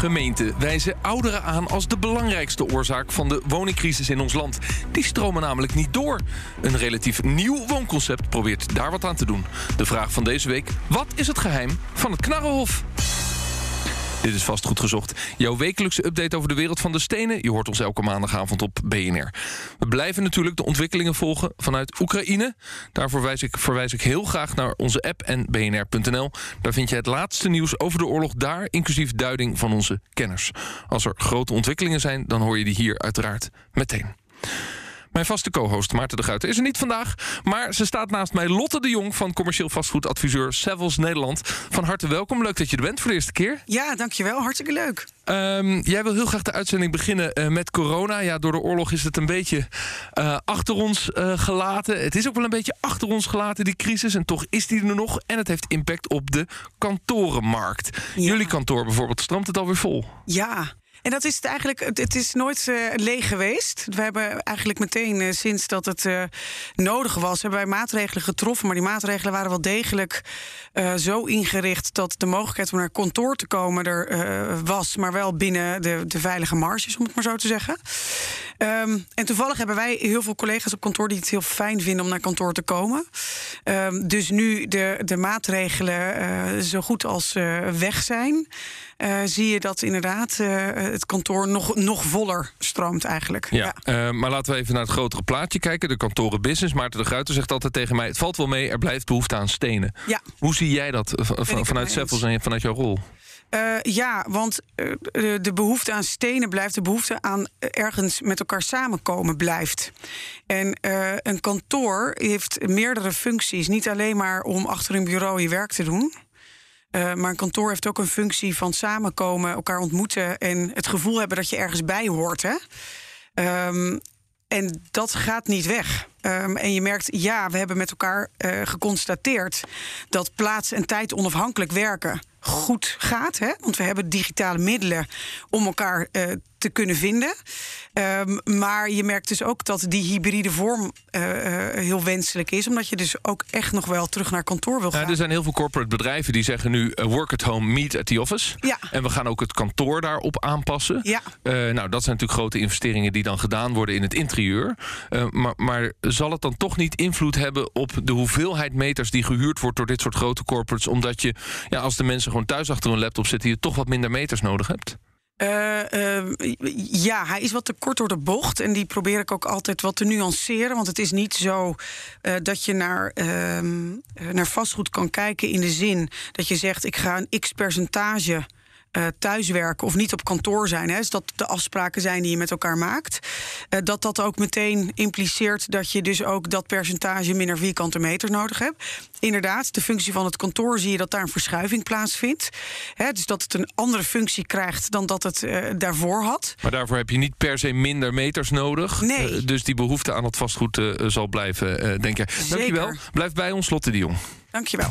Gemeenten wijzen ouderen aan als de belangrijkste oorzaak van de woningcrisis in ons land. Die stromen namelijk niet door. Een relatief nieuw woonconcept probeert daar wat aan te doen. De vraag van deze week: wat is het geheim van het Knarrenhof? Dit is vast goed gezocht. Jouw wekelijkse update over de wereld van de stenen. Je hoort ons elke maandagavond op BNR. We blijven natuurlijk de ontwikkelingen volgen vanuit Oekraïne. Daarvoor verwijs ik, verwijs ik heel graag naar onze app en bnr.nl. Daar vind je het laatste nieuws over de oorlog daar, inclusief duiding van onze kenners. Als er grote ontwikkelingen zijn, dan hoor je die hier uiteraard meteen. Mijn vaste co-host Maarten de Guiter is er niet vandaag. Maar ze staat naast mij Lotte de Jong van commercieel vastgoedadviseur Savils Nederland. Van harte welkom. Leuk dat je er bent voor de eerste keer. Ja, dankjewel. Hartstikke leuk. Um, jij wil heel graag de uitzending beginnen uh, met corona. Ja, door de oorlog is het een beetje uh, achter ons uh, gelaten. Het is ook wel een beetje achter ons gelaten, die crisis. En toch is die er nog. En het heeft impact op de kantorenmarkt. Ja. Jullie kantoor bijvoorbeeld, stroomt het alweer vol? Ja, en dat is het eigenlijk, het is nooit uh, leeg geweest. We hebben eigenlijk meteen uh, sinds dat het uh, nodig was, hebben wij maatregelen getroffen. Maar die maatregelen waren wel degelijk zo ingericht dat de mogelijkheid om naar kantoor te komen er was, maar wel binnen de, de, veilige marges, om het maar zo te zeggen. Um, en toevallig hebben wij heel veel collega's op kantoor die het heel fijn vinden om naar kantoor te komen. Um, dus nu de, de maatregelen zo goed als weg zijn. Uh, zie je dat inderdaad uh, het kantoor nog, nog voller stroomt eigenlijk. Ja, ja. Uh, maar laten we even naar het grotere plaatje kijken. De kantorenbusiness. Maarten de Gruiter zegt altijd tegen mij... het valt wel mee, er blijft behoefte aan stenen. Ja. Hoe zie jij dat van, vanuit Seffels en vanuit jouw rol? Uh, ja, want uh, de behoefte aan stenen blijft, de behoefte aan ergens met elkaar samenkomen blijft. En uh, een kantoor heeft meerdere functies. Niet alleen maar om achter een bureau je werk te doen. Uh, maar een kantoor heeft ook een functie van samenkomen, elkaar ontmoeten en het gevoel hebben dat je ergens bij hoort. Hè? Um, en dat gaat niet weg. Um, en je merkt, ja, we hebben met elkaar uh, geconstateerd dat plaats en tijd onafhankelijk werken goed gaat. Hè? Want we hebben digitale middelen om elkaar uh, te kunnen vinden. Um, maar je merkt dus ook dat die hybride vorm uh, heel wenselijk is. Omdat je dus ook echt nog wel terug naar kantoor wil gaan. Ja, er zijn heel veel corporate bedrijven die zeggen nu... Uh, work at home, meet at the office. Ja. En we gaan ook het kantoor daarop aanpassen. Ja. nou, dat zijn natuurlijk grote investeringen die dan gedaan worden in het interieur. maar, maar zal het dan toch niet invloed hebben op de hoeveelheid meters... die gehuurd wordt door dit soort grote corporates? Omdat je, ja, als de mensen gewoon thuis achter hun laptop zitten... je toch wat minder meters nodig hebt? Uh, uh, ja, hij is wat te kort door de bocht. En die probeer ik ook altijd wat te nuanceren. Want het is niet zo uh, dat je naar, naar vastgoed kan kijken in de zin dat je zegt: ik ga een x percentage. Uh, thuiswerken of niet op kantoor zijn, hè, dus dat de afspraken zijn die je met elkaar maakt, uh, dat dat ook meteen impliceert dat je dus ook dat percentage minder vierkante meters nodig hebt. Inderdaad, de functie van het kantoor zie je dat daar een verschuiving plaatsvindt. Hè, dus dat het een andere functie krijgt dan dat het uh, daarvoor had. Maar daarvoor heb je niet per se minder meters nodig. Nee. dus die behoefte aan het vastgoed zal blijven, denk ik. Dankjewel. Blijf bij ons, Lotte de Jong. Dankjewel.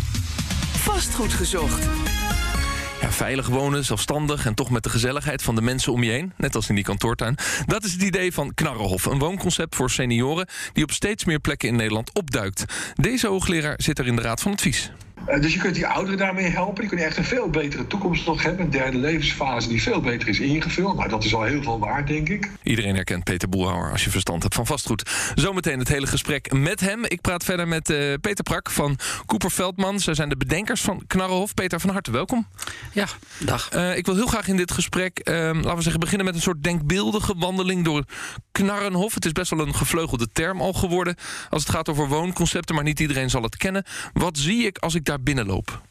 Vastgoed gezocht. Veilig wonen, zelfstandig en toch met de gezelligheid van de mensen om je heen. Net als in die kantoortuin. Dat is het idee van Knarrenhof. Een woonconcept voor senioren die op steeds meer plekken in Nederland opduikt. Deze hoogleraar zit er in de Raad van Advies. Uh, dus je kunt die ouderen daarmee helpen. Die kunnen echt een veel betere toekomst nog hebben. Een derde levensfase die veel beter is ingevuld. Nou, dat is al heel veel waard, denk ik. Iedereen herkent Peter Boelhouwer als je verstand hebt van vastgoed. Zometeen het hele gesprek met hem. Ik praat verder met uh, Peter Prak van Cooper Veldman. Zij zijn de bedenkers van Knarrenhof. Peter, van harte welkom. Ja, dag. Uh, ik wil heel graag in dit gesprek, laten we zeggen, beginnen met een soort denkbeeldige wandeling door Knarrenhof. Het is best wel een gevleugelde term al geworden als het gaat over woonconcepten, maar niet iedereen zal het kennen. Wat zie ik als ik daar binnenloop?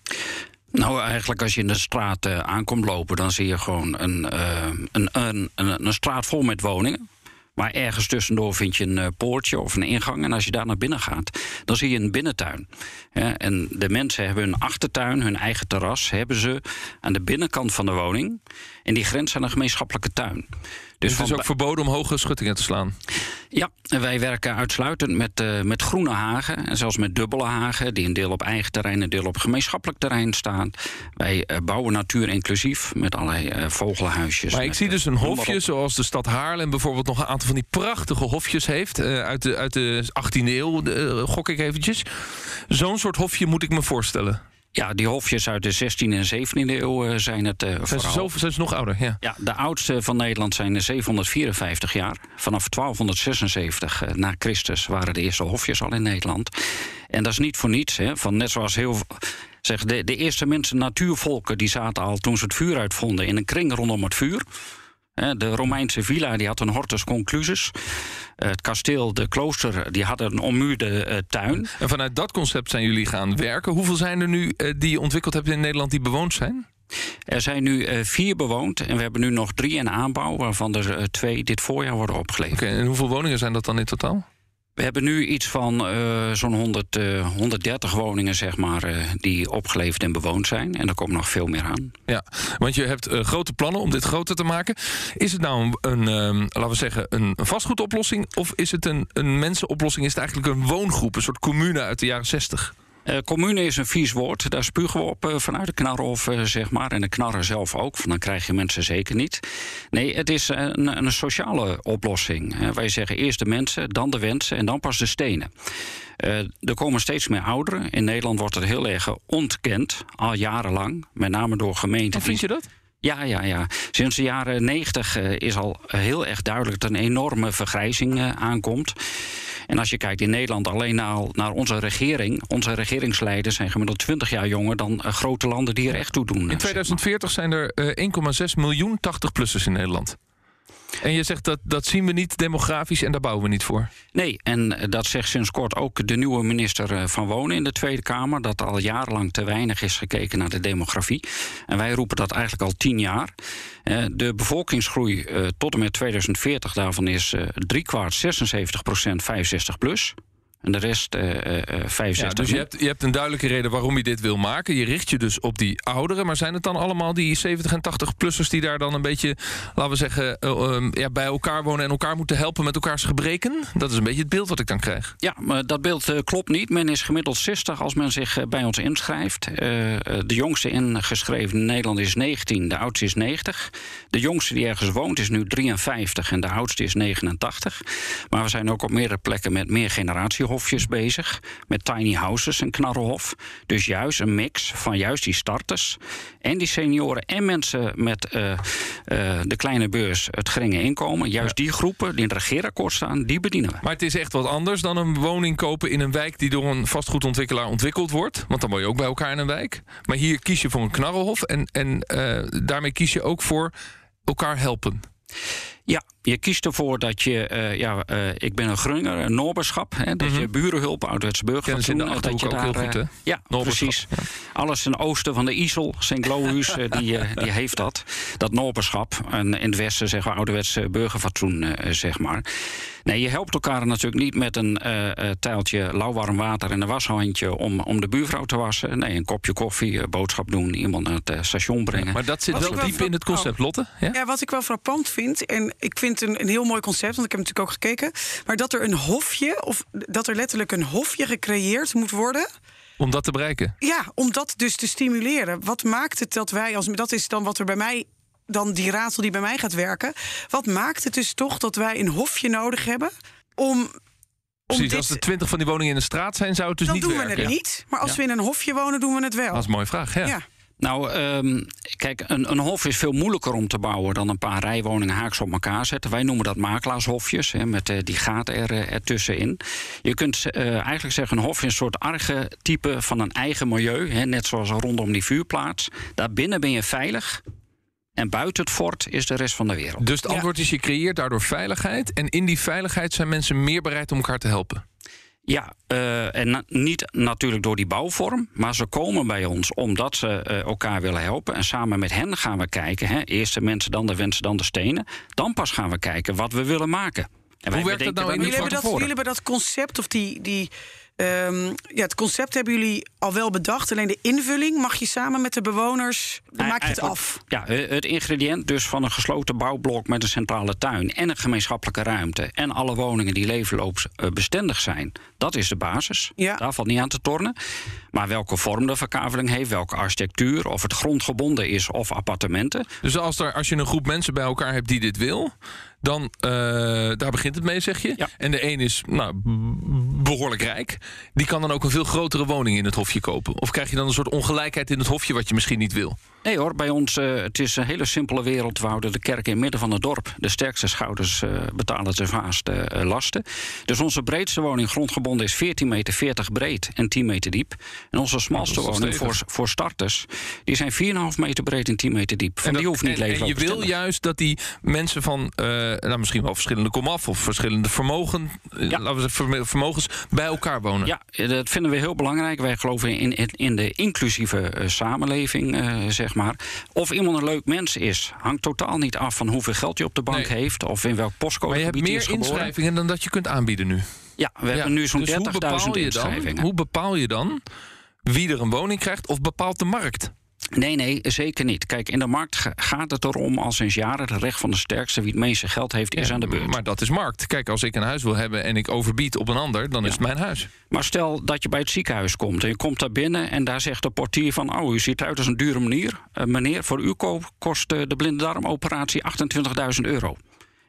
Nou, eigenlijk als je in de straat uh, aankomt lopen, dan zie je gewoon een, uh, een, een, een, een straat vol met woningen. Maar ergens tussendoor vind je een uh, poortje of een ingang. En als je daar naar binnen gaat, dan zie je een binnentuin. En de mensen hebben hun achtertuin, hun eigen terras, hebben ze aan de binnenkant van de woning. En die grenst aan een gemeenschappelijke tuin. Dus het is ook verboden om hoge schuttingen te slaan. Ja, wij werken uitsluitend met, eh, met groene hagen. En zelfs met dubbele hagen, die een deel op eigen terrein en een deel op gemeenschappelijk terrein staan. Wij eh, bouwen natuur inclusief met allerlei eh, vogelhuisjes. Maar ik zie dus een hofje zoals de stad Haarlem bijvoorbeeld nog een aantal van die prachtige hofjes heeft. uit, de, uit de 18e eeuw, gok ik eventjes. Zo'n soort hofje moet ik me voorstellen. Ja, die hofjes uit de 16e en 17e eeuw eh, zijn het Zijn ze, vooral. zo, zijn ze nog ouder? Ja. Ja, de oudste van Nederland zijn eh, 754 jaar. Vanaf 1276 eh, na Christus waren de eerste hofjes al in Nederland. En dat is niet voor niets. Hè, van net zoals heel. Zeg, de, de eerste mensen, natuurvolken, die zaten al toen ze het vuur uitvonden in een kring rondom het vuur. De Romeinse villa die had een hortus conclusus. Eh, Het kasteel, de klooster, die hadden een ommuurde eh, tuin. En vanuit dat concept zijn jullie gaan werken. Hoeveel zijn er nu eh, die je ontwikkeld hebt in Nederland die bewoond zijn? Er zijn nu vier bewoond en we hebben nu nog drie in aanbouw, waarvan er twee dit voorjaar worden opgeleverd. Oké, en hoeveel woningen zijn dat dan in totaal? We hebben nu iets van eh, zo'n 100, eh, 130 woningen, zeg maar, eh, die opgeleverd en bewoond zijn. En er komt nog veel meer aan. Ja, want je hebt eh, grote plannen om dit groter te maken. Is het nou een, een ehm, laten we zeggen, een vastgoedoplossing? Of is het een, een mensenoplossing? Is het eigenlijk een woongroep, een soort commune uit de jaren 60? Eh, commune is een vies woord. Daar spugen we op eh, vanuit de knarhof, eh, zeg maar. En de knarren zelf ook. Van dan krijg je mensen zeker niet. Nee, het is een, een sociale oplossing. Wij zeggen eerst de mensen, dan de wensen en dan pas de stenen. Er komen steeds meer ouderen. In Nederland wordt het heel erg ontkend, al jarenlang. Met name door gemeenten. Hoe vind die- je dat? Ja, ja, ja. Sinds de jaren negentig is al heel erg duidelijk dat een enorme vergrijzing aankomt. En als je kijkt in Nederland alleen naar, naar onze regering, onze regeringsleiders zijn gemiddeld 20 jaar jonger dan eh, grote landen die er echt toe doen. eh, In zeg 2040 zijn er eh, 1,6 miljoen 80-plussers in Nederland. En je zegt dat dat zien we niet demografisch en daar bouwen we niet voor. Nee, en eh, dat zegt sinds kort ook de nieuwe minister eh, van Wonen in de Tweede Kamer. Dat al jarenlang te weinig is gekeken naar de demografie. En wij roepen dat eigenlijk al tien jaar. Eh, De bevolkingsgroei tot en met 2040 daarvan is driekwart 76 procent 65 plus. En de rest eh, eh, 65 Ja, dus je hebt, je hebt een duidelijke reden waarom je dit wil maken. Je richt je dus op die ouderen. Maar zijn het dan allemaal die 70 en 80-plussers die daar dan een beetje, laten we zeggen, eh, ehm, ja, bij elkaar wonen en elkaar moeten helpen met elkaars gebreken? Dat is een beetje het beeld wat ik dan krijg. Ja, maar dat beeld eh, klopt niet. Men is gemiddeld 60 als men zich eh, bij ons inschrijft. De jongste ingeschreven in Nederland is 19, de oudste is 90. De jongste die ergens woont is nu 53 en de oudste is 89. Maar we zijn ook op meerdere plekken met meer generatiehofjes bezig. Met tiny houses en knarrenhof. Dus juist een mix van juist die starters en die senioren en mensen met eh, eh, de kleine beurs, het geringe inkomen. Juist die groepen die in het regeerakkoord staan, die bedienen we. Maar het is echt wat anders dan een woning kopen in een wijk die door een vastgoedontwikkelaar ontwikkeld wordt. Want dan woon je ook bij elkaar in een wijk. Maar hier kies je voor een knarrenhof en, en eh, daarmee kies je ook voor elkaar helpen. Ja, je kiest ervoor dat je, eh, ja, eh, ik ben een Grunger, een Noberschap, hè, dat je burenhulp, in de burgerfatsoen, eh, dat je Achterhoek ook daar, heel goed, eh, hè? Ja, precies. ja. Alles ten oosten van de IJssel, St. Lohuus, eh, die, die heeft dat. Dat Noberschap. En in het westen zeggen we ouderwets eh, burgerfatsoen, zeg maar. Nee, je helpt elkaar natuurlijk niet met een eh eh, tijltje lauwwarm water en een washandje om, om de buurvrouw te wassen. Nee, een kopje koffie, boodschap doen, iemand naar het station brengen. Maar dat zit Wat wel diep in het concept, Lotte. Ja? Ja, wat ik wel frappant vind, en ik vind een, een heel mooi concept, want ik heb natuurlijk ook gekeken, maar dat er een hofje, of dat er letterlijk een hofje gecreëerd moet worden. Om dat te bereiken. Ja, om dat dus te stimuleren. Wat maakt het dat wij, als dat is dan wat er bij mij, dan die raadsel die bij mij gaat werken. Wat maakt het dus toch dat wij een hofje nodig hebben om. om Precies, dit, als er twintig van die woningen in de straat zijn, zou het dus dan niet doen werken. we het niet. Maar als we in een hofje wonen, doen we het wel. Dat is een mooie vraag, ja. ja. Nou, ehm, kijk, een, een hof is veel moeilijker om te bouwen dan een paar rijwoningen haaks op elkaar zetten. Wij noemen dat makelaarshofjes, hè, met eh, die gaten er, eh, ertussenin. Je kunt eh, eigenlijk zeggen, een hof is een soort archetype van een eigen milieu. Hè, net zoals rondom die vuurplaats. Daarbinnen ben je veilig. En buiten het fort is de rest van de wereld. Dus het Ja. antwoord is, je creëert daardoor veiligheid. En in die veiligheid zijn mensen meer bereid om elkaar te helpen. Ja, eh, en na- niet natuurlijk door die bouwvorm, maar ze komen bij ons omdat ze eh, elkaar willen helpen. En samen met hen gaan we kijken. Hè, eerst de mensen, dan de wensen, dan de stenen. Dan pas gaan we kijken wat we willen maken. En wij werkt dat nou in Jullie hebben dat, jullie hebben dat concept of die, die, Ehm, ja, het concept hebben jullie al wel bedacht. Alleen de invulling mag je samen met de bewoners. Dan maak je het af. Ja, eh, het ingrediënt dus van een gesloten bouwblok met een centrale tuin en een gemeenschappelijke ruimte. En alle woningen die levenloopsbestendig zijn. Dat is de basis. Ja. Daar valt niet aan te tornen. Maar welke vorm de verkaveling heeft, welke architectuur, of het grondgebonden is of appartementen. Dus als, er, als je een groep mensen bij elkaar hebt die dit wil, dan uh, daar begint het mee, zeg je. Ja. En de een is nou, behoorlijk rijk. Die kan dan ook een veel grotere woning in het hofje kopen. Of krijg je dan een soort ongelijkheid in het hofje wat je misschien niet wil? Nee hoor, bij ons uh, het is een hele simpele wereld. We houden de kerk in het midden van het dorp. De sterkste schouders uh, betalen de zwaarste uh, lasten. Dus onze breedste woning grondgebonden is 14 meter 40 breed en 10 meter diep. En onze smalste woning voor, voor starters, die zijn 4,5 meter breed en 10 meter diep. Van en die hoeft niet en, en je wil juist dat die mensen van nou, misschien wel verschillende komaf of verschillende vermogen, ja. laten we zeggen, vermogens bij elkaar wonen. Ja, dat vinden we heel belangrijk. Wij geloven in, in, de inclusieve samenleving, zeg maar. Of iemand een leuk mens is, hangt totaal niet af van hoeveel geld je op de bank nee. heeft of in welk postcode Maar je hebt meer inschrijvingen dan dat je kunt aanbieden nu. Ja, we ja. hebben nu zo'n dus 30.000 inschrijvingen. Hoe bepaal je dan wie er een woning krijgt of bepaalt de markt? Nee, nee, zeker niet. Kijk, in de markt gaat het erom al sinds jaren... het recht van de sterkste, wie het meeste geld heeft, is ja, aan de beurt. Maar dat is markt. Kijk, als ik een huis wil hebben en ik overbied op een ander... dan ja. is het mijn huis. Maar stel dat je bij het ziekenhuis komt en je komt daar binnen... en daar zegt de portier van... oh, u ziet eruit als een dure meneer. Uh, meneer, voor u kost uh, de blinde darmoperatie 28.000 euro.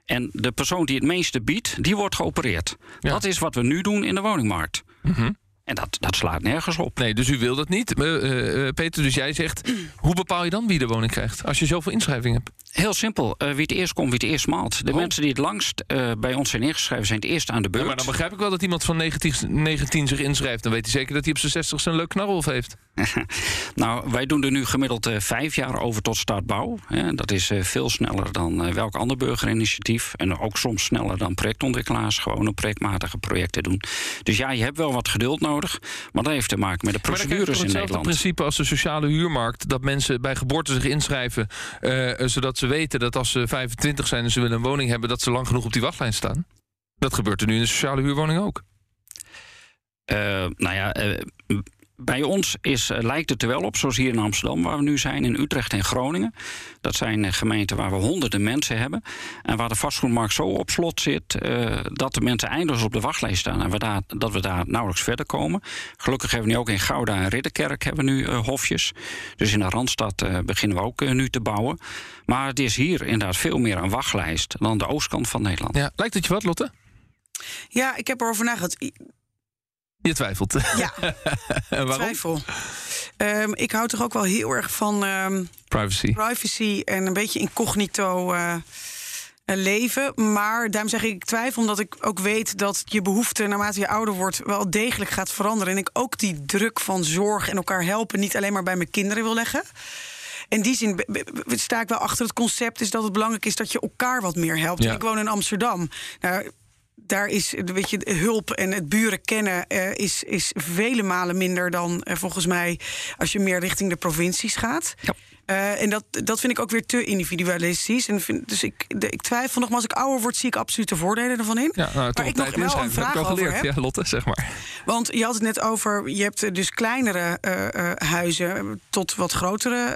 En de persoon die het meeste biedt, die wordt geopereerd. Ja. Dat is wat we nu doen in de woningmarkt. Mm -hmm. En dat, dat slaat nergens op. Nee, dus u wil dat niet. Uh, uh, Peter, dus jij zegt... hoe bepaal je dan wie de woning krijgt? Als je zoveel inschrijvingen hebt. Heel simpel. Uh, wie het eerst komt, wie het eerst maalt. De oh. mensen die het langst bij ons zijn ingeschreven... zijn het eerst aan de beurt. Ja, maar dan begrijp ik wel dat iemand van 19, 19 zich inschrijft. Dan weet hij zeker dat hij op zijn 60 een leuk knarrolf heeft. nou, wij doen er nu gemiddeld vijf jaar over tot startbouw. Dat is veel sneller dan welk ander burgerinitiatief. En ook soms sneller dan projectontwikkelaars. Gewoon projectmatige projecten doen. Dus ja, je hebt wel wat geduld nodig. Maar dat heeft te maken met de procedures in Nederland. Het principe als de sociale huurmarkt. Dat mensen bij geboorte zich inschrijven. Zodat ze weten dat als ze 25 zijn en ze willen een woning hebben. dat ze lang genoeg op die wachtlijn staan. Dat gebeurt er nu in de sociale huurwoning ook. Uh, nou ja. Uh, bij ons is, lijkt het er wel op, zoals hier in Amsterdam, waar we nu zijn, in Utrecht en Groningen. Dat zijn gemeenten waar we honderden mensen hebben. En waar de vastgoedmarkt zo op slot zit uh, dat de mensen eindeloos op de wachtlijst staan. En we daar, dat we daar nauwelijks verder komen. Gelukkig hebben we nu ook in Gouda en Ridderkerk hebben we nu uh, hofjes. Dus in de Randstad uh, beginnen we ook nu te bouwen. Maar het is hier inderdaad veel meer een wachtlijst dan de oostkant van Nederland. Ja, lijkt het je wat, Lotte? Ja, ik heb erover nagedacht. Je twijfelt. Ja, waarom? twijfel. Um, ik hou toch ook wel heel erg van um, privacy. privacy en een beetje incognito uh, leven. Maar daarom zeg ik, ik twijfel omdat ik ook weet dat je behoefte naarmate je ouder wordt wel degelijk gaat veranderen. En ik ook die druk van zorg en elkaar helpen niet alleen maar bij mijn kinderen wil leggen. In die zin sta ik wel achter het concept is dat het belangrijk is dat je elkaar wat meer helpt. Ja. Ik woon in Amsterdam. Nou, daar is weet je, hulp en het buren kennen uh, is, is vele malen minder dan uh, volgens mij als je meer richting de provincies gaat. Ja. Uh, en dat, dat vind ik ook weer te individualistisch. En vind, dus ik, de, ik twijfel nog, maar als ik ouder word, zie ik absoluut de voordelen ervan in. Ja, nou, maar ik nog wel een vraag heb ik al over geleerd. heb. Ja, Lotte, zeg maar. Want je had het net over, je hebt dus kleinere uh, huizen tot wat grotere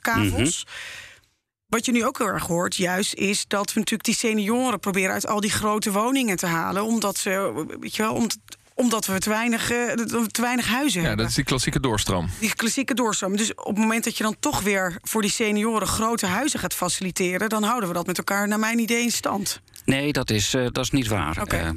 kavels. Mm-hmm. Wat je nu ook heel erg hoort, juist, is dat we natuurlijk die senioren proberen uit al die grote woningen te halen. Omdat ze, weet je wel, om, omdat we te weinig, uh, te weinig huizen ja, hebben. dat is die klassieke doorstroom. Die klassieke doorstroom. Dus op het moment dat je dan toch weer voor die senioren grote huizen gaat faciliteren, dan houden we dat met elkaar, naar mijn idee, in stand. Nee, dat is, uh, dat is niet waar. Okay.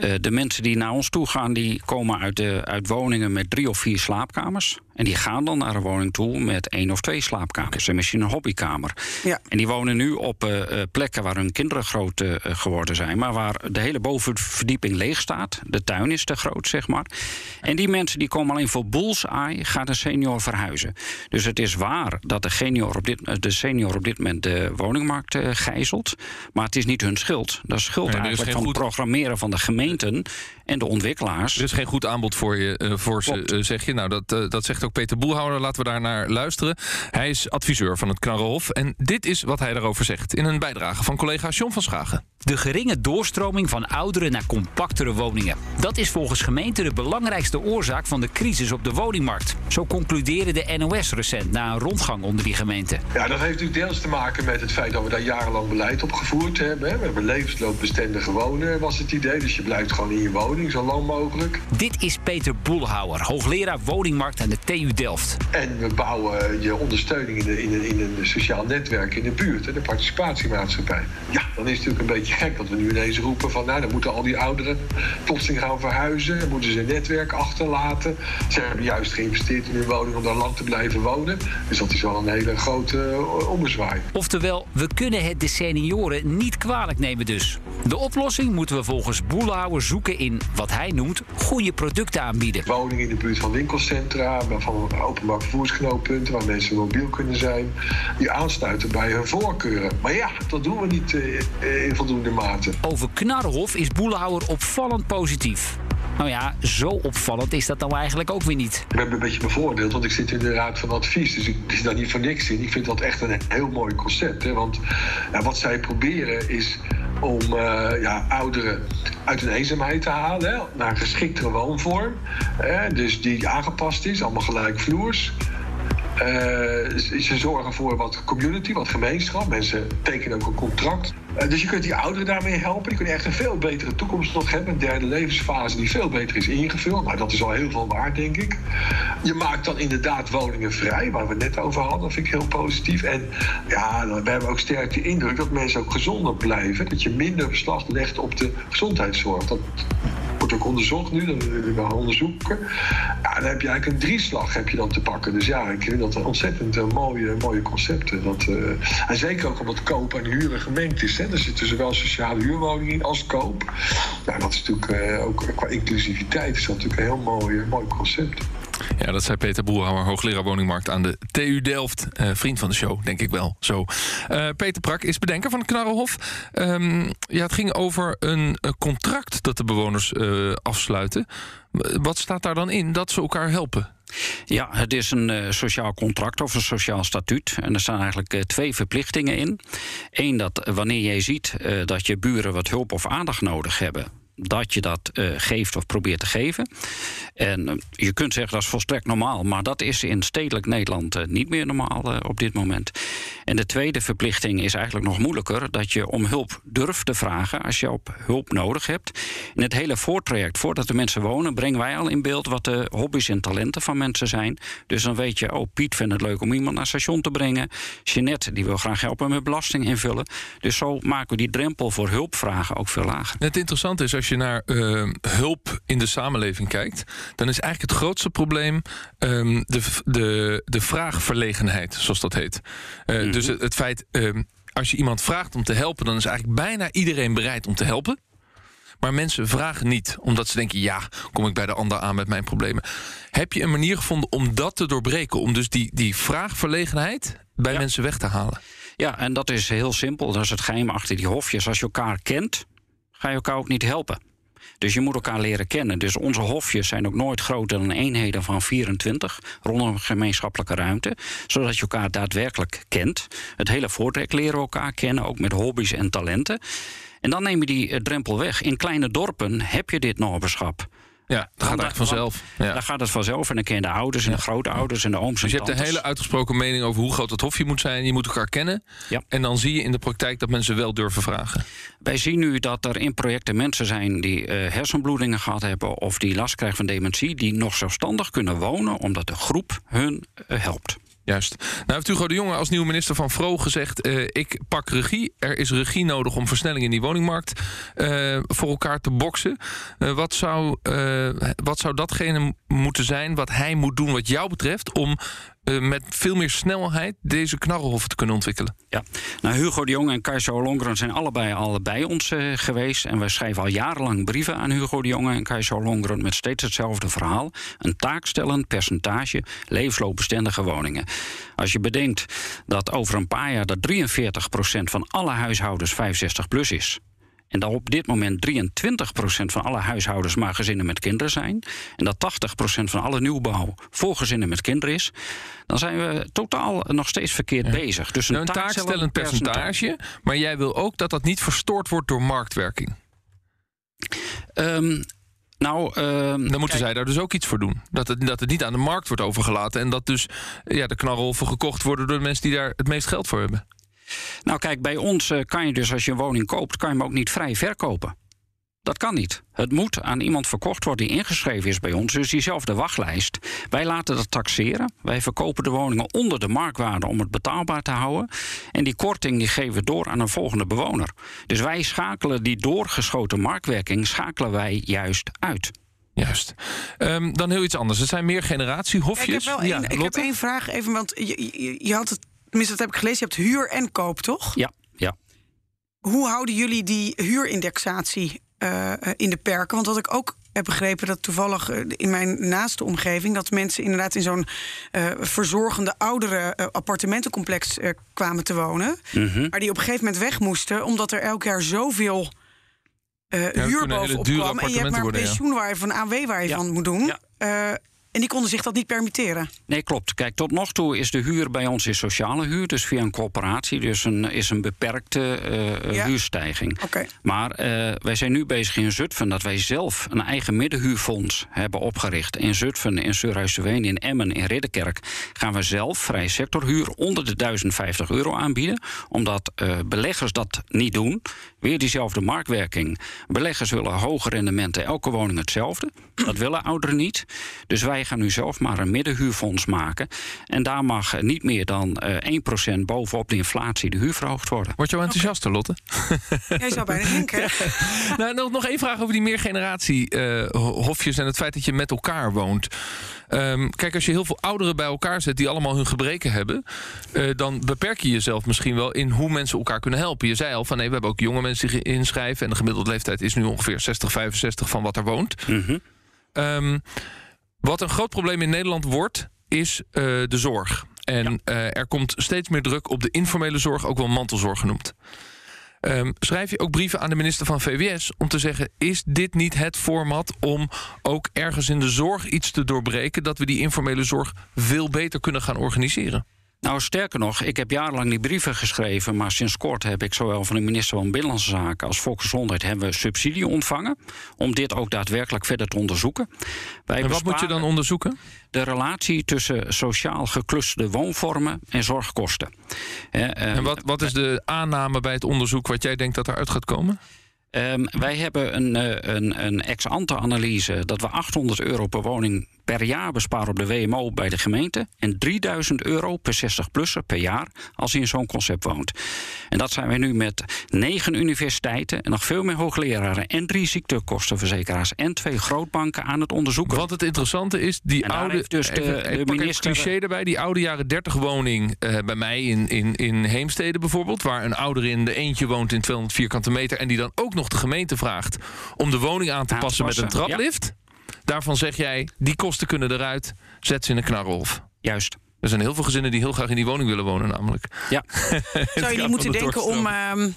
Uh, de mensen die naar ons toe gaan, die komen uit, de, uit woningen met drie of vier slaapkamers. En die gaan dan naar een woning toe met één of twee slaapkamers. Okay. En misschien een hobbykamer. Ja. En die wonen nu op uh, plekken waar hun kinderen groot uh, geworden zijn. Maar waar de hele bovenverdieping leeg staat. De tuin is te groot, zeg maar. En die mensen die komen alleen voor bullseye, gaat een senior verhuizen. Dus het is waar dat de senior op dit, de senior op dit moment de woningmarkt gijzelt. Maar het is niet hun schuld. Dat is schuld Nee, is eigenlijk van het goed- programmeren van de gemeenten en de ontwikkelaars. Er is geen goed aanbod voor, je, eh, voor ze, Klopt. eh, zeg je. Nou, dat, eh, dat zegt ook Peter Boelhouder. Laten we daar naar luisteren. Hij is adviseur van het Knarrenhof. En dit is wat hij daarover zegt in een bijdrage van collega John van Schagen. De geringe doorstroming van ouderen naar compactere woningen. Dat is volgens gemeenten de belangrijkste oorzaak van de crisis op de woningmarkt. Zo concludeerde de NOS recent na een rondgang onder die gemeenten. Ja, dat heeft natuurlijk deels te maken met het feit dat we daar jarenlang beleid op gevoerd hebben. We hebben levensloopbestendige wonen, was het idee. Dus je blijft gewoon in je woning zo lang mogelijk. Dit is Peter Boelhouwer, hoogleraar woningmarkt aan de TU Delft. En we bouwen je ondersteuning in, de, in, een, in een sociaal netwerk in de buurt, de participatiemaatschappij. Ja, dan is het natuurlijk een beetje gek dat we nu ineens roepen van... nou, dan moeten al die ouderen plotseling gaan verhuizen. Dan moeten ze een netwerk achterlaten. Ze hebben juist geïnvesteerd in hun woning om daar lang te blijven wonen. Dus dat is wel een hele grote eh, ommezwaai. Oftewel, we kunnen het de senioren niet kwalijk nemen dus. De oplossing moeten we volgens Boelhouwer zoeken in wat hij noemt goede producten aanbieden. Woningen in de buurt van winkelcentra, van openbaar vervoersknooppunten... waar mensen mobiel kunnen zijn, die aansluiten bij hun voorkeuren. Maar ja, dat doen we niet eh, in voldoende mate. Over Knarrenhof is Boelhouwer opvallend positief. Nou ja, zo opvallend is dat nou eigenlijk ook weer niet. Ik ben een beetje bevoordeeld, want ik zit in de raad van advies. Dus ik zit daar niet voor niks in. Ik vind dat echt een heel mooi concept. Hè? Want ja, wat zij proberen is om eh, ja, ouderen uit hun eenzaamheid te halen... Naar een geschiktere woonvorm. Hè? Dus die aangepast is, allemaal gelijkvloers. Eh, ze ze zorgen voor wat community, wat gemeenschap. Mensen tekenen ook een contract. Eh, dus je kunt die ouderen daarmee helpen. Die kunnen echt een veel betere toekomst nog hebben. Een derde levensfase die veel beter is ingevuld. Nou, dat is al heel veel waard, denk ik. Je maakt dan inderdaad woningen vrij, waar we het net over hadden. Dat vind ik heel positief. En ja, we hebben ook sterk de indruk dat mensen ook gezonder blijven. Dat je minder beslag legt op de gezondheidszorg. Dat wordt ook onderzocht nu, dat willen we gaan onderzoeken. Ja, dan heb je eigenlijk een drieslag heb je dan te pakken. Dus ja, ik vind dat een ontzettend eh, mooie, mooie concepten. Dat, eh, en zeker ook omdat koop en huren gemengd is. Hè. Er zitten zowel sociale huurwoningen in als koop. Nou, dat is natuurlijk eh, ook qua inclusiviteit is dat natuurlijk een heel mooi, mooi concept. Ja, dat zei Peter Boerhouwer, hoogleraar woningmarkt aan de TU Delft. Eh, vriend van de show, denk ik wel. Zo. Eh, Peter Prak is bedenker van het Knarrenhof. Ehm, ja, het ging over een, eh, contract dat de bewoners afsluiten. Wat staat daar dan in? Dat ze elkaar helpen. Ja, het is een sociaal contract of een sociaal statuut. En er staan eigenlijk twee verplichtingen in. Eén, dat wanneer jij ziet dat je buren wat hulp of aandacht nodig hebben dat je dat eh, geeft of probeert te geven. En eh, je kunt zeggen dat is volstrekt normaal, maar dat is in stedelijk Nederland eh, niet meer normaal op dit moment. En de tweede verplichting is eigenlijk nog moeilijker: dat je om hulp durft te vragen als je op hulp nodig hebt. In het hele voortraject, voordat de mensen wonen, brengen wij al in beeld wat de hobby's en talenten van mensen zijn. Dus dan weet je, oh, Piet vindt het leuk om iemand naar het station te brengen. Jeanette, die wil graag helpen met belasting invullen. Dus zo maken we die drempel voor hulpvragen ook veel lager. Het interessante is, als je naar eh, hulp in de samenleving kijkt, dan is eigenlijk het grootste probleem ehm, de, de, de vraagverlegenheid, zoals dat heet. Eh, Dus het, het feit, ehm, als je iemand vraagt om te helpen, dan is eigenlijk bijna iedereen bereid om te helpen. Maar mensen vragen niet, omdat ze denken: ja, kom ik bij de ander aan met mijn problemen. Heb je een manier gevonden om dat te doorbreken? Om dus die, die vraagverlegenheid bij Ja. mensen weg te halen? Ja, en dat is heel simpel. Dat is het geheim achter die hofjes. Als je elkaar kent, ga je elkaar ook niet helpen. Dus je moet elkaar leren kennen. Dus onze hofjes zijn ook nooit groter dan eenheden van 24 rondom een gemeenschappelijke ruimte. Zodat je elkaar daadwerkelijk kent. Het hele voortrek leren elkaar kennen, ook met hobby's en talenten. En dan neem je die eh, drempel weg. In kleine dorpen heb je dit naberschap. Ja, dat gaat eigenlijk vanzelf. Ja. Daar gaat het vanzelf. En dan ken je de ouders en de grootouders en de ooms en Dus je hebt een hele uitgesproken mening over hoe groot het hofje moet zijn. Je moet elkaar kennen. Ja. En dan zie je in de praktijk dat mensen wel durven vragen. Wij zien nu dat er in projecten mensen zijn die eh, hersenbloedingen gehad hebben of die last krijgen van dementie, die nog zelfstandig kunnen wonen omdat de groep hun eh, helpt. Juist. Nou heeft Hugo de Jonge als nieuwe minister van Vro gezegd... eh, ik pak regie. Er is regie nodig om versnelling in die woningmarkt eh, voor elkaar te boksen. Eh, wat, zou, wat zou datgene moeten zijn wat hij moet doen wat jou betreft... om eh, met veel meer snelheid deze knarrenhoffen te kunnen ontwikkelen? Ja. Nou, Hugo de Jong en Kajsa Longren zijn allebei al bij ons eh, geweest. En wij schrijven al jarenlang brieven aan Hugo de Jonge en Kajsa Longren met steeds hetzelfde verhaal. Een taakstellend percentage levensloopbestendige woningen. Als je bedenkt dat over een paar jaar dat 43% van alle huishoudens 65 plus is. En dat op dit moment 23% van alle huishoudens maar gezinnen met kinderen zijn. En dat 80% van alle nieuwbouw voor gezinnen met kinderen is. Dan zijn we totaal nog steeds verkeerd bezig. Dus Nou, een taakstellend percentage, maar jij wil ook dat dat niet verstoord wordt door marktwerking. Ehm, nou, ehm, Dan moeten zij daar dus ook iets voor doen. Dat het, dat het niet aan de markt wordt overgelaten. En dat dus ja, de knarrolven gekocht worden door de mensen die daar het meest geld voor hebben. Nou, kijk, bij ons eh, kan je dus als je een woning koopt, kan je hem ook niet vrij verkopen. Dat kan niet. Het moet aan iemand verkocht worden die ingeschreven is bij ons. Dus diezelfde wachtlijst. Wij laten dat taxeren. Wij verkopen de woningen onder de marktwaarde om het betaalbaar te houden. En die korting die geven we door aan een volgende bewoner. Dus wij schakelen die doorgeschoten marktwerking schakelen wij juist uit. Juist. Ehm, dan heel iets anders. Het zijn meer generatiehofjes. Ja, ik heb wel één, ik heb Lotte? één vraag, even, want je, je, je had het, tenminste dat heb ik gelezen, je hebt huur en koop, toch? Ja, ja. Hoe houden jullie die huurindexatie eh, in de perken? Want wat ik ook heb begrepen, dat toevallig eh, in mijn naaste omgeving... dat mensen inderdaad in zo'n eh, verzorgende oudere appartementencomplex eh, kwamen te wonen... Mhm. maar die op een gegeven moment weg moesten... omdat er elk jaar zoveel eh huur bovenop kwam... en je hebt maar een appartementen worden, ja. pensioen waar je van AW waar je Ja. van moet doen... Ja. En die konden zich dat niet permitteren. Nee, klopt. Kijk, tot nog toe is de huur bij ons is sociale huur, dus via een corporatie, dus een, is een beperkte Ja. huurstijging. Maar eh, wij zijn nu bezig in Zutphen dat wij zelf een eigen middenhuurfonds hebben opgericht. In Zutphen, in Surhuisterveen, in Emmen, in Ridderkerk gaan we zelf vrij sectorhuur onder de 1050 euro aanbieden. Omdat beleggers dat niet doen. Weer diezelfde marktwerking. Beleggers willen hoge rendementen, elke woning hetzelfde. Dat willen ouderen niet. Dus wij gaan nu zelf maar een middenhuurfonds maken. En daar mag eh, niet meer dan eh 1% bovenop de inflatie de huur verhoogd worden. Word je wel enthousiaster, Lotte? Jij zou bijna denken. nou, nog, nog één vraag over die meergeneratie-hofjes en het feit dat je met elkaar woont. Ehm, kijk, als je heel veel ouderen bij elkaar zet die allemaal hun gebreken hebben, eh, dan beperk je jezelf misschien wel in hoe mensen elkaar kunnen helpen. Je zei al van nee, we hebben ook jonge mensen die inschrijven en de gemiddelde leeftijd is nu ongeveer 60, 65 van wat er woont. Mhm. Ehm, wat een groot probleem in Nederland wordt, is eh, de zorg. En eh, er komt steeds meer druk op de informele zorg, ook wel mantelzorg genoemd. Ehm, schrijf je ook brieven aan de minister van VWS om te zeggen: is dit niet het format om ook ergens in de zorg iets te doorbreken, dat we die informele zorg veel beter kunnen gaan organiseren? Nou, sterker nog, ik heb jarenlang die brieven geschreven, maar sinds kort heb ik zowel van de minister van Binnenlandse Zaken als Volksgezondheid hebben we subsidie ontvangen om dit ook daadwerkelijk verder te onderzoeken. Wij En wat moet je dan onderzoeken? De relatie tussen sociaal geclusterde woonvormen en zorgkosten. Eh, En wat, wat is de aanname bij het onderzoek wat jij denkt dat eruit gaat komen? Ehm, wij hebben een, eh, een, een ex-ante-analyse dat we 800 euro per woning per jaar besparen op de WMO bij de gemeente. En 3000 euro per 60-plusser per jaar als hij in zo'n concept woont. En dat zijn wij nu met negen universiteiten en nog veel meer hoogleraren en drie ziektekostenverzekeraars en twee grootbanken aan het onderzoeken. Want het interessante is, die En oude. dus de- even- de minister- cliché erbij. Die oude jaren 30 woning eh, bij mij in, in, in Heemstede bijvoorbeeld. Waar een ouder in de eentje woont in 200 vierkante meter. En die dan ook nog de gemeente vraagt om de woning aan te passen met een ja. traplift. Daarvan zeg jij, die kosten kunnen eruit. Zet ze in een knarrolf. Juist. Er zijn heel veel gezinnen die heel graag in die woning willen wonen, namelijk. Ja. Zou je niet moeten de denken om, ehm,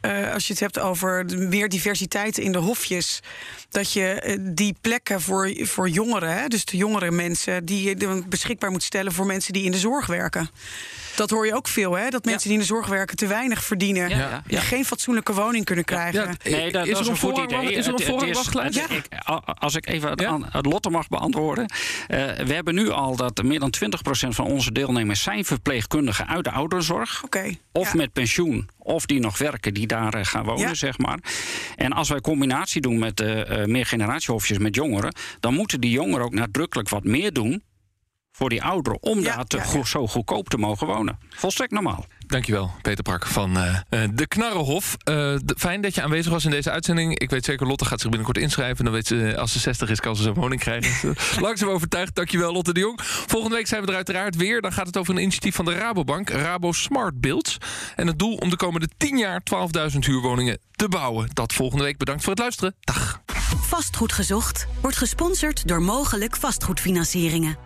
eh, als je het hebt over de meer diversiteit in de hofjes, dat je eh, die plekken voor, voor jongeren, hè, dus de jongere mensen, die je beschikbaar moet stellen voor mensen die in de zorg werken. Dat hoor je ook veel, hè? Dat mensen die in de zorg werken te weinig verdienen. Ja, ja, Die ja. geen fatsoenlijke woning kunnen krijgen. Ja, Nee, dat, is dat er is een goed idee. Is er een ik- a- als ik even het, Ja? aan, het Lotte mag beantwoorden. Eh, we hebben nu al dat meer dan 20% van onze deelnemers zijn verpleegkundigen uit de ouderenzorg. Oké. Of ja. met pensioen, of die nog werken, die daar eh, gaan wonen, Ja. zeg maar. En als wij combinatie doen met eh eh, meer generatiehofjes met jongeren, dan moeten die jongeren ook nadrukkelijk wat meer doen voor die ouderen om Ja, daar te ja, go- ja. zo goedkoop te mogen wonen. Volstrekt normaal. Dankjewel, Peter Prak van eh, eh, De Knarrenhof. Eh, de- fijn dat je aanwezig was in deze uitzending. Ik weet zeker, Lotte gaat zich binnenkort inschrijven. Dan weet ze, als ze 60 is, kan ze zo'n woning krijgen. Langzaam overtuigd. Dankjewel, Lotte de Jong. Volgende week zijn we er uiteraard weer. Dan gaat het over een initiatief van de Rabobank, Rabo Smart Builds. En het doel om de komende 10 jaar 12.000 huurwoningen te bouwen. Dat volgende week. Bedankt voor het luisteren. Dag. Vastgoed gezocht wordt gesponsord door mogelijk vastgoedfinancieringen.